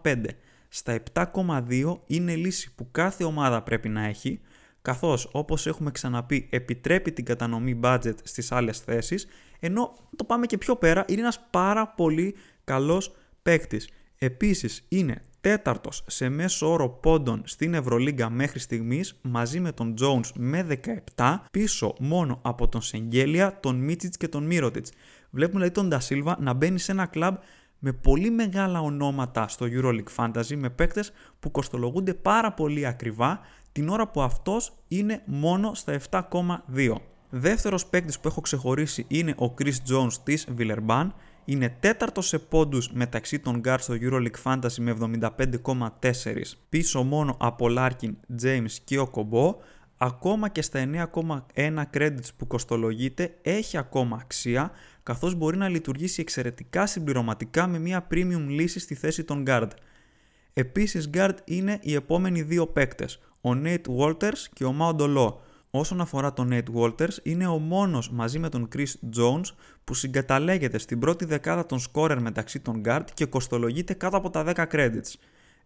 26,5. Στα 7,2 είναι λύση που κάθε ομάδα πρέπει να έχει, καθώς όπως έχουμε ξαναπεί επιτρέπει την κατανομή budget στις άλλες θέσεις, ενώ το πάμε και πιο πέρα είναι ένας πάρα πολύ καλός παίκτης. Επίσης είναι τέταρτος σε μέσο όρο πόντων στην Ευρωλίγκα μέχρι στιγμής μαζί με τον Jones με 17 πίσω μόνο από τον Σεγγέλια, τον Μίτσιτς και τον Μύρωτιτς. Βλέπουμε δηλαδή τον Ντασίλβα να μπαίνει σε ένα κλαμπ με πολύ μεγάλα ονόματα στο EuroLeague Fantasy με παίκτες που κοστολογούνται πάρα πολύ ακριβά την ώρα που αυτός είναι μόνο στα 7,2. Δεύτερος παίκτης που έχω ξεχωρίσει είναι ο Chris Jones της Villeurbanne. Είναι τέταρτος σε πόντους μεταξύ των guards στο EuroLeague Fantasy με 75,4 πίσω μόνο από Larkin, James και ο Κομπό. Ακόμα και στα 9,1 credits που κοστολογείται έχει ακόμα αξία καθώς μπορεί να λειτουργήσει εξαιρετικά συμπληρωματικά με μια premium λύση στη θέση των guard. Επίσης guard είναι οι επόμενοι δύο παίκτες, ο Nate Walters και ο Mao Dolo. Όσον αφορά τον Nate Walters, είναι ο μόνος μαζί με τον Chris Jones που συγκαταλέγεται στην πρώτη δεκάδα των scorer μεταξύ των guard και κοστολογείται κάτω από τα 10 credits.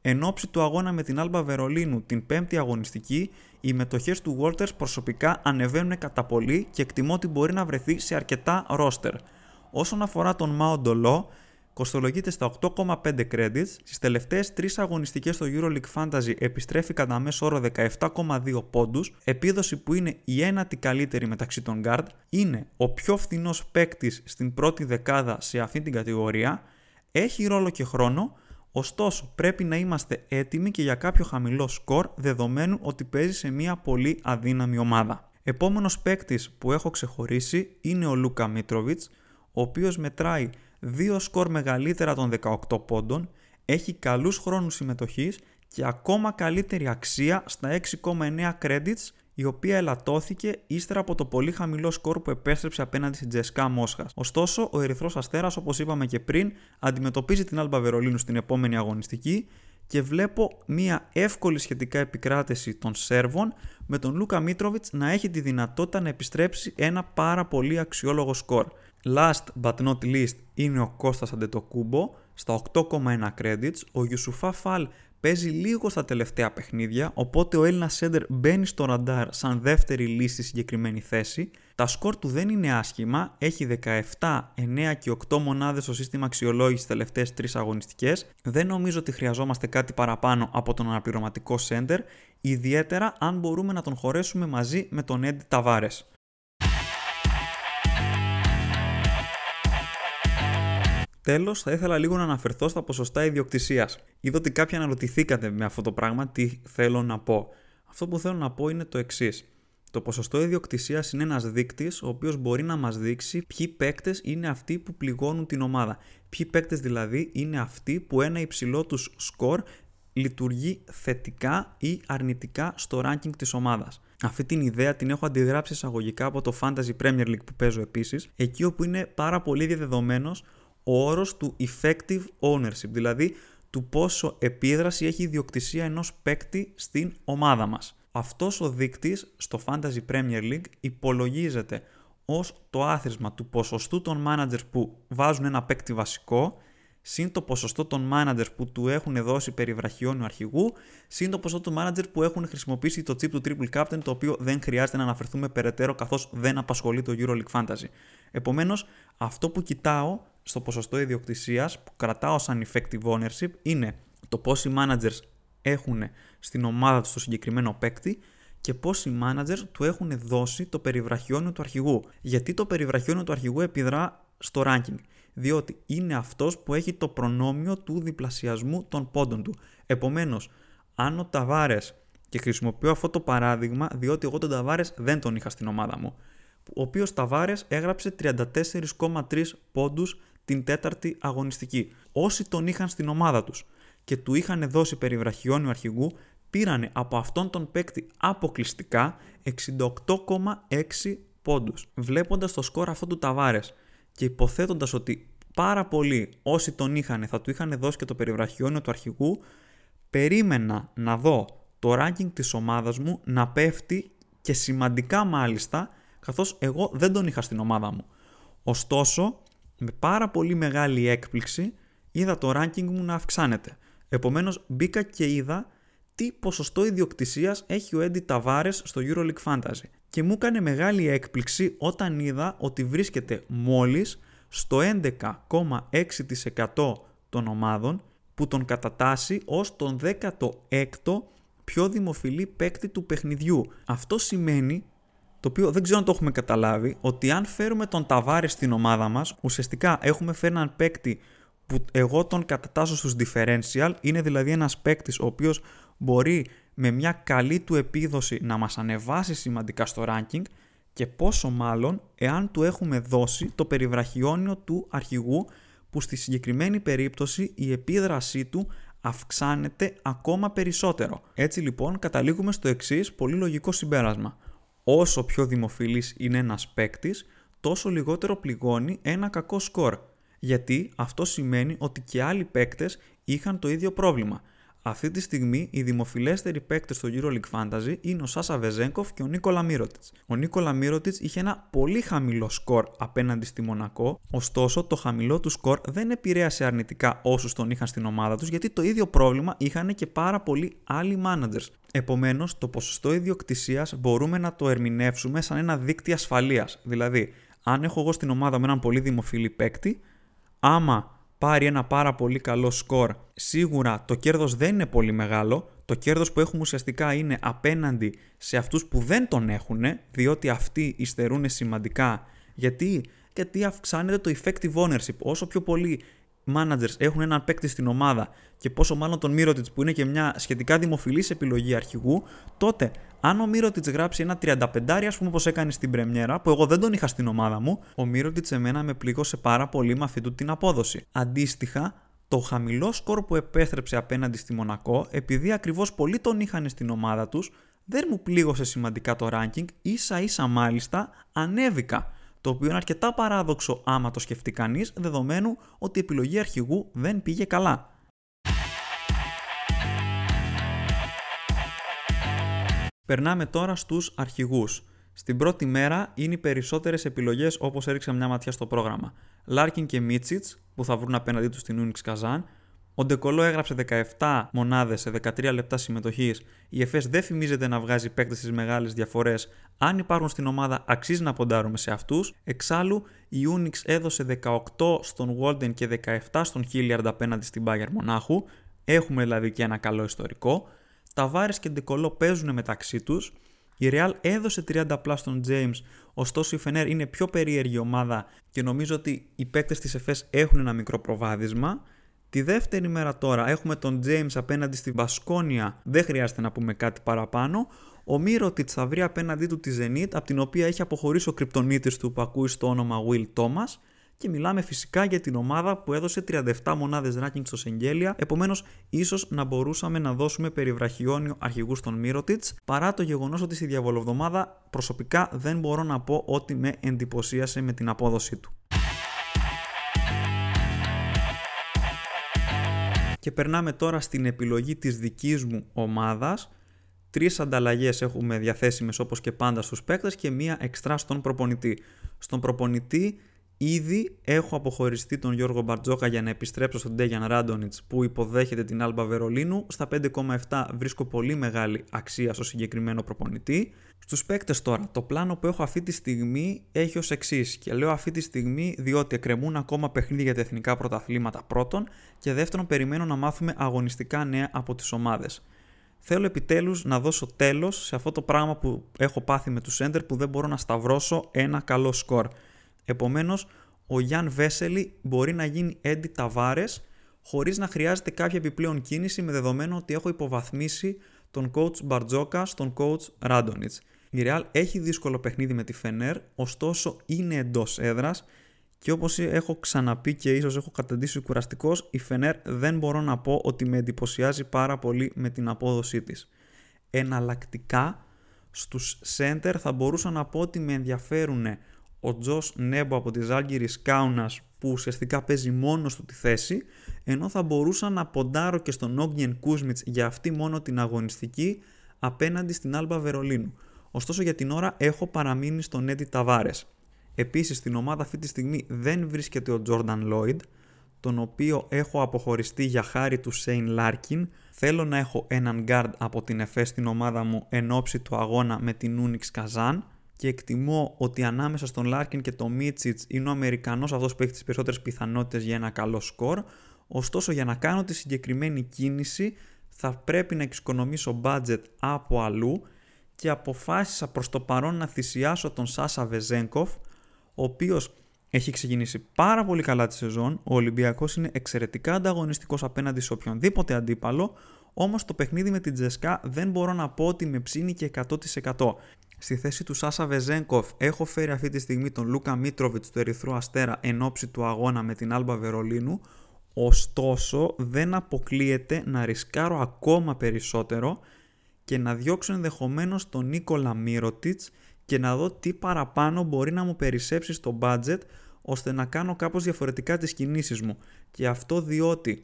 Εν ώψη του αγώνα με την Alba Βερολίνου την πέμπτη αγωνιστική, οι μετοχές του Walters προσωπικά ανεβαίνουν κατά πολύ και εκτιμώ ότι μπορεί να βρεθεί σε αρκετά roster. Όσον αφορά τον Mao Dolo, κοστολογείται στα 8,5 credits. Στις τελευταίες τρεις αγωνιστικές στο EuroLeague Fantasy επιστρέφει κατά μέσο όρο 17,2 πόντους, επίδοση που είναι η ένατη καλύτερη μεταξύ των guard, είναι ο πιο φθηνός παίκτης στην πρώτη δεκάδα σε αυτή την κατηγορία, έχει ρόλο και χρόνο, ωστόσο πρέπει να είμαστε έτοιμοι και για κάποιο χαμηλό σκορ δεδομένου ότι παίζει σε μια πολύ αδύναμη ομάδα. Επόμενος παίκτης που έχω ξεχωρίσει είναι ο Λούκα Μίτροβιτς, ο οποίος μετράει δύο σκορ μεγαλύτερα των 18 πόντων, έχει καλούς χρόνους συμμετοχής και ακόμα καλύτερη αξία στα 6,9 credits η οποία ελαττώθηκε ύστερα από το πολύ χαμηλό σκορ που επέστρεψε απέναντι στην Τζεσκά Μόσχας. Ωστόσο, ο Ερυθρός Αστέρας, όπως είπαμε και πριν, αντιμετωπίζει την Άλμπα Βερολίνου στην επόμενη αγωνιστική και βλέπω μια εύκολη σχετικά επικράτηση των Σέρβων με τον Λούκα Μίτροβιτς να έχει τη δυνατότητα να επιστρέψει ένα πάρα πολύ αξιόλογο σκορ. Last but not least είναι ο Κώστας Αντετοκούμπο στα 8,1 credits. Ο Ιουσουφά Φαλ παίζει λίγο στα τελευταία παιχνίδια, οπότε ο Έλληνας Σέντερ μπαίνει στο ραντάρ σαν δεύτερη λύση στη συγκεκριμένη θέση. Τα σκορ του δεν είναι άσχημα, έχει 17, 9 και 8 μονάδες στο σύστημα αξιολόγησης στις τελευταίες 3 αγωνιστικές. Δεν νομίζω ότι χρειαζόμαστε κάτι παραπάνω από τον αναπληρωματικό Σέντερ, ιδιαίτερα αν μπορούμε να τον χωρέσουμε μαζί με τον Έντι Ταβάρες. Τέλος, θα ήθελα λίγο να αναφερθώ στα ποσοστά ιδιοκτησίας. Είδα ότι κάποιοι αναρωτηθήκατε με αυτό το πράγμα τι θέλω να πω. Αυτό που θέλω να πω είναι το εξής. Το ποσοστό ιδιοκτησίας είναι ένας δείκτης ο οποίος μπορεί να μας δείξει ποιοι παίκτες είναι αυτοί που πληγώνουν την ομάδα. Ποιοι παίκτες δηλαδή είναι αυτοί που ένα υψηλό τους σκορ λειτουργεί θετικά ή αρνητικά στο ranking της ομάδας. Αυτή την ιδέα την έχω αντιγράψει εισαγωγικά από το Fantasy Premier League που παίζω επίσης, εκεί όπου είναι πάρα πολύ διαδεδομένος ο όρος του effective ownership, δηλαδή του πόσο επίδραση έχει η ιδιοκτησία ενός παίκτη στην ομάδα μας. Αυτός ο δείκτης στο Fantasy Premier League υπολογίζεται ως το άθροισμα του ποσοστού των managers που βάζουν ένα παίκτη βασικό συν το ποσοστό των managers που του έχουν δώσει περιβραχιόνιο αρχηγού, συν το ποσοστό των managers που έχουν χρησιμοποιήσει το chip του Triple Captain, το οποίο δεν χρειάζεται να αναφερθούμε περαιτέρω καθώς δεν απασχολεί το EuroLeague Fantasy. Επομένως, αυτό που κοιτάω στο ποσοστό ιδιοκτησίας που κρατάω σαν effective ownership είναι το πόσοι managers έχουν στην ομάδα τους στο συγκεκριμένο παίκτη και πόσοι managers του έχουν δώσει το περιβραχιόνιο του αρχηγού. Γιατί το περιβραχιόνιο του αρχηγού επιδρά στο ranking. Διότι είναι αυτός που έχει το προνόμιο του διπλασιασμού των πόντων του. Επομένως, αν ο Ταβάρες, και χρησιμοποιώ αυτό το παράδειγμα διότι εγώ τον Ταβάρες δεν τον είχα στην ομάδα μου, ο οποίος Ταβάρες έγραψε 34,3 πόντους την τέταρτη αγωνιστική. Όσοι τον είχαν στην ομάδα τους και του είχαν δώσει περιβραχιόνιο αρχηγού, πήρανε από αυτόν τον παίκτη αποκλειστικά 68,6 πόντους. Βλέποντας το σκορ αυτό του Ταβάρες και υποθέτοντας ότι πάρα πολλοί όσοι τον είχαν θα του είχαν δώσει και το περιβραχιόνιο του αρχηγού, περίμενα να δω το ranking της ομάδας μου να πέφτει και σημαντικά μάλιστα, καθώς εγώ δεν τον είχα στην ομάδα μου. Ωστόσο, με πάρα πολύ μεγάλη έκπληξη είδα το ranking μου να αυξάνεται. Επομένως μπήκα και είδα τι ποσοστό ιδιοκτησίας έχει ο Έντι Ταβάρες στο EuroLeague Fantasy. Και μου έκανε μεγάλη έκπληξη όταν είδα ότι βρίσκεται μόλις στο 11,6% των ομάδων που τον κατατάσσει ως τον 16ο πιο δημοφιλή παίκτη του παιχνιδιού. Αυτό σημαίνει, το οποίο δεν ξέρω αν το έχουμε καταλάβει, ότι αν φέρουμε τον Ταβάρη στην ομάδα μας, ουσιαστικά έχουμε φέρει έναν παίκτη που εγώ τον κατατάσσω στους differential, είναι δηλαδή ένας παίκτης ο οποίος μπορεί με μια καλή του επίδοση να μας ανεβάσει σημαντικά στο ranking και πόσο μάλλον εάν του έχουμε δώσει το περιβραχιόνιο του αρχηγού που στη συγκεκριμένη περίπτωση η επίδρασή του αυξάνεται ακόμα περισσότερο. Έτσι λοιπόν καταλήγουμε στο εξής πολύ λογικό συμπέρασμα. Όσο πιο δημοφιλής είναι ένας παίκτης, τόσο λιγότερο πληγώνει ένα κακό σκορ. Γιατί αυτό σημαίνει ότι και άλλοι παίκτες είχαν το ίδιο πρόβλημα. Αυτή τη στιγμή οι δημοφιλέστεροι παίκτες στο EuroLeague Fantasy είναι ο Σάσα Βεζέγκοφ και ο Νίκολα Μύρωτιτς. Ο Νίκολα Μύρωτιτς είχε ένα πολύ χαμηλό σκορ απέναντι στη Μονακό, ωστόσο το χαμηλό του σκορ δεν επηρέασε αρνητικά όσους τον είχαν στην ομάδα τους, γιατί το ίδιο πρόβλημα είχαν και πάρα πολλοί άλλοι managers. Επομένως, το ποσοστό ιδιοκτησίας μπορούμε να το ερμηνεύσουμε σαν ένα δίκτυο ασφαλείας. Δηλαδή, αν έχω εγώ στην ομάδα με έναν πολύ δημοφιλή παίκτη, άμα πάρει ένα πάρα πολύ καλό σκορ, σίγουρα το κέρδος δεν είναι πολύ μεγάλο. Το κέρδος που έχουμε ουσιαστικά είναι απέναντι σε αυτούς που δεν τον έχουν, διότι αυτοί υστερούν σημαντικά. Γιατί, γιατί αυξάνεται το effective ownership. Όσο πιο πολύ managers έχουν έναν παίκτη στην ομάδα και πόσο μάλλον τον Mirotic που είναι και μια σχετικά δημοφιλής επιλογή αρχηγού, τότε αν ο Μύρωτιτς γράψει ένα 35 ας πούμε όπως έκανε στην Πρεμιέρα, που εγώ δεν τον είχα στην ομάδα μου, ο Μύρωτιτς εμένα με πλήγωσε πάρα πολύ με αυτή του την απόδοση. Αντίστοιχα, το χαμηλό σκορ που επέστρεψε απέναντι στη Μονακό, επειδή ακριβώς πολλοί τον είχαν στην ομάδα τους, δεν μου πλήγωσε σημαντικά το ranking, ίσα ίσα μάλιστα ανέβηκα. Το οποίο είναι αρκετά παράδοξο άμα το σκεφτεί κανείς, δεδομένου ότι η επιλογή αρχηγού δεν πήγε καλά. Περνάμε τώρα στους αρχηγούς. Στην πρώτη μέρα είναι οι περισσότερες επιλογές όπως έριξα μια ματιά στο πρόγραμμα. Λάρκιν και Μίτσιτς που θα βρουν απέναντί τους στην Ούνιξ Καζάν. Ο Ντεκολό έγραψε 17 μονάδες σε 13 λεπτά συμμετοχής. Η ΕΦΕΣ δεν φημίζεται να βγάζει παίκτες στις μεγάλες διαφορές. Αν υπάρχουν στην ομάδα, αξίζει να ποντάρουμε σε αυτούς. Εξάλλου, η Unix έδωσε 18 στον Walden και 17 στον Hilliard απέναντι στην Bayern Μονάχου. Έχουμε δηλαδή και ένα καλό ιστορικό. Ταβάρες και Ντεκολό παίζουν μεταξύ τους. Η Real έδωσε 30 πλά στον James, ωστόσο η Fener είναι πιο περίεργη ομάδα και νομίζω ότι οι παίκτες της ΕΦΕΣ έχουν ένα μικρό προβάδισμα. Τη δεύτερη μέρα τώρα έχουμε τον James απέναντι στη Βασκόνια, δεν χρειάζεται να πούμε κάτι παραπάνω. Ο Μύρωτιτς θα βρει απέναντί του τη Zenit, από την οποία έχει αποχωρήσει ο κρυπτονίτης του που ακούει στο όνομα Will Thomas και μιλάμε φυσικά για την ομάδα που έδωσε 37 μονάδες ranking στο Σεγγέλια, επομένως ίσως να μπορούσαμε να δώσουμε περιβραχιόνιο αρχηγούς στον Μύρωτιτς, παρά το γεγονός ότι στη διαβολοβδομάδα προσωπικά δεν μπορώ να πω ότι με εντυπωσίασε με την απόδοσή του. Και περνάμε τώρα στην επιλογή της δικής μου ομάδας. Τρεις ανταλλαγές έχουμε διαθέσιμες όπως και πάντα στους παίκτες και μία εξτρά στον προπονητή. Στον προπονητή Ήδη έχω αποχωριστεί τον Γιώργο Μπαρτζόκα για να επιστρέψω στον Ντέγιαν Ράντονιτς που υποδέχεται την Άλμπα Βερολίνου. Στα 5,7 βρίσκω πολύ μεγάλη αξία στο συγκεκριμένο προπονητή. Στους παίκτες τώρα, το πλάνο που έχω αυτή τη στιγμή έχει ως εξής. Και λέω αυτή τη στιγμή διότι εκκρεμούν ακόμα παιχνίδια για τα εθνικά πρωταθλήματα πρώτον και δεύτερον περιμένω να μάθουμε αγωνιστικά νέα από τις ομάδες. Θέλω επιτέλους να δώσω τέλος σε αυτό το πράγμα που έχω πάθει με τους Σέντερ που δεν μπορώ να σταυρώσω ένα καλό σκορ. Επομένως, ο Γιάν Βέσελη μπορεί να γίνει Έντι Ταβάρες χωρίς να χρειάζεται κάποια επιπλέον κίνηση με δεδομένο ότι έχω υποβαθμίσει τον coach Μπαρτζόκα στον coach Ράντονιτς. Η Real έχει δύσκολο παιχνίδι με τη Φενέρ, ωστόσο είναι εντός έδρας και όπως έχω ξαναπεί και ίσως έχω καταντήσει κουραστικός, η Φενέρ δεν μπορώ να πω ότι με εντυπωσιάζει πάρα πολύ με την απόδοσή της. Εναλλακτικά, στους center θα μπορούσα να πω ότι με ενδιαφέρουν ο Τζος Νέμπο από τη Ζάλγκυρη Κάουνας που ουσιαστικά παίζει μόνος του τη θέση, ενώ θα μπορούσα να ποντάρω και στον Όγκνιεν Κούσμιτς για αυτή μόνο την αγωνιστική απέναντι στην Άλμπα Βερολίνου. Ωστόσο για την ώρα έχω παραμείνει στον Έντι Ταβάρες. Επίσης στην ομάδα αυτή τη στιγμή δεν βρίσκεται ο Τζόρνταν Λόιντ, τον οποίο έχω αποχωριστεί για χάρη του Σέιν Λάρκιν. Θέλω να έχω έναν guard από την Εφές στην ομάδα μου εν όψει του αγώνα με την Ούνιξ Καζάν και εκτιμώ ότι ανάμεσα στον Λάρκιν και τον Μίτσιτς είναι ο Αμερικανός αυτός που έχει τις περισσότερες πιθανότητες για ένα καλό σκορ. ωστόσο για να κάνω τη συγκεκριμένη κίνηση θα πρέπει να εξοικονομήσω budget από αλλού και αποφάσισα προς το παρόν να θυσιάσω τον Σάσα Βεζένκοφ, ο οποίος έχει ξεκινήσει πάρα πολύ καλά τη σεζόν, ο Ολυμπιακός είναι εξαιρετικά ανταγωνιστικός απέναντι σε οποιονδήποτε αντίπαλο, όμως το παιχνίδι με την Τσεσκά δεν μπορώ να πω ότι με ψήνει και 100%. Στη θέση του Σάσα Βεζέγκοφ έχω φέρει αυτή τη στιγμή τον Λούκα Μίτροβιτς του Ερυθρού Αστέρα εν ώψη του αγώνα με την Άλμπα Βερολίνου, ωστόσο δεν αποκλείεται να ρισκάρω ακόμα περισσότερο και να διώξω ενδεχομένως τον Νίκολα Μύρωτιτς και να δω τι παραπάνω μπορεί να μου περισσέψει στο budget ώστε να κάνω κάπως διαφορετικά τις κινήσεις μου. Και αυτό διότι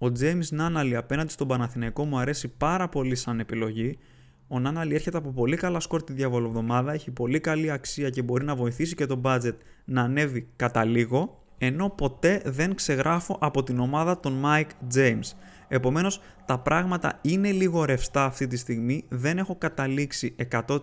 ο James Νάναλι απέναντι στον Παναθηναϊκό μου αρέσει πάρα πολύ σαν επιλογή. Ο Νάναλι έρχεται από πολύ καλά σκορ τη διαβολοβδομάδα, έχει πολύ καλή αξία και μπορεί να βοηθήσει και το budget να ανέβει κατά λίγο, ενώ ποτέ δεν ξεγράφω από την ομάδα τον Mike James. Επομένως τα πράγματα είναι λίγο ρευστά αυτή τη στιγμή, δεν έχω καταλήξει 100%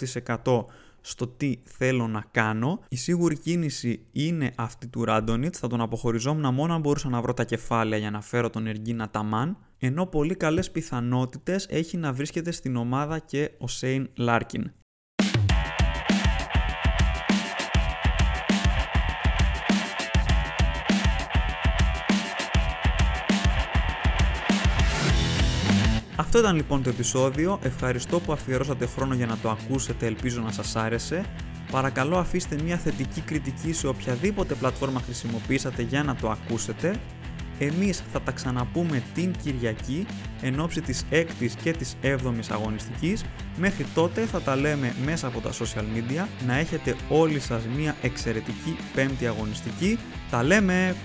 στο τι θέλω να κάνω. Η σίγουρη κίνηση είναι αυτή του Ράντονιτς. Θα τον αποχωριζόμουν μόνο αν μπορούσα να βρω τα κεφάλαια για να φέρω τον Εργκίν Αταμάν. Ενώ πολύ καλές πιθανότητες έχει να βρίσκεται στην ομάδα και ο Σέιν Λάρκιν. Αυτό ήταν λοιπόν το επεισόδιο. Ευχαριστώ που αφιερώσατε χρόνο για να το ακούσετε. Ελπίζω να σας άρεσε. Παρακαλώ αφήστε μια θετική κριτική σε οποιαδήποτε πλατφόρμα χρησιμοποιήσατε για να το ακούσετε. Εμείς θα τα ξαναπούμε την Κυριακή εν ώψη της 6ης και της 7ης αγωνιστικής. Μέχρι τότε θα τα λέμε μέσα από τα social media. Να έχετε όλοι σας μια εξαιρετική 5η αγωνιστική. Τα λέμε!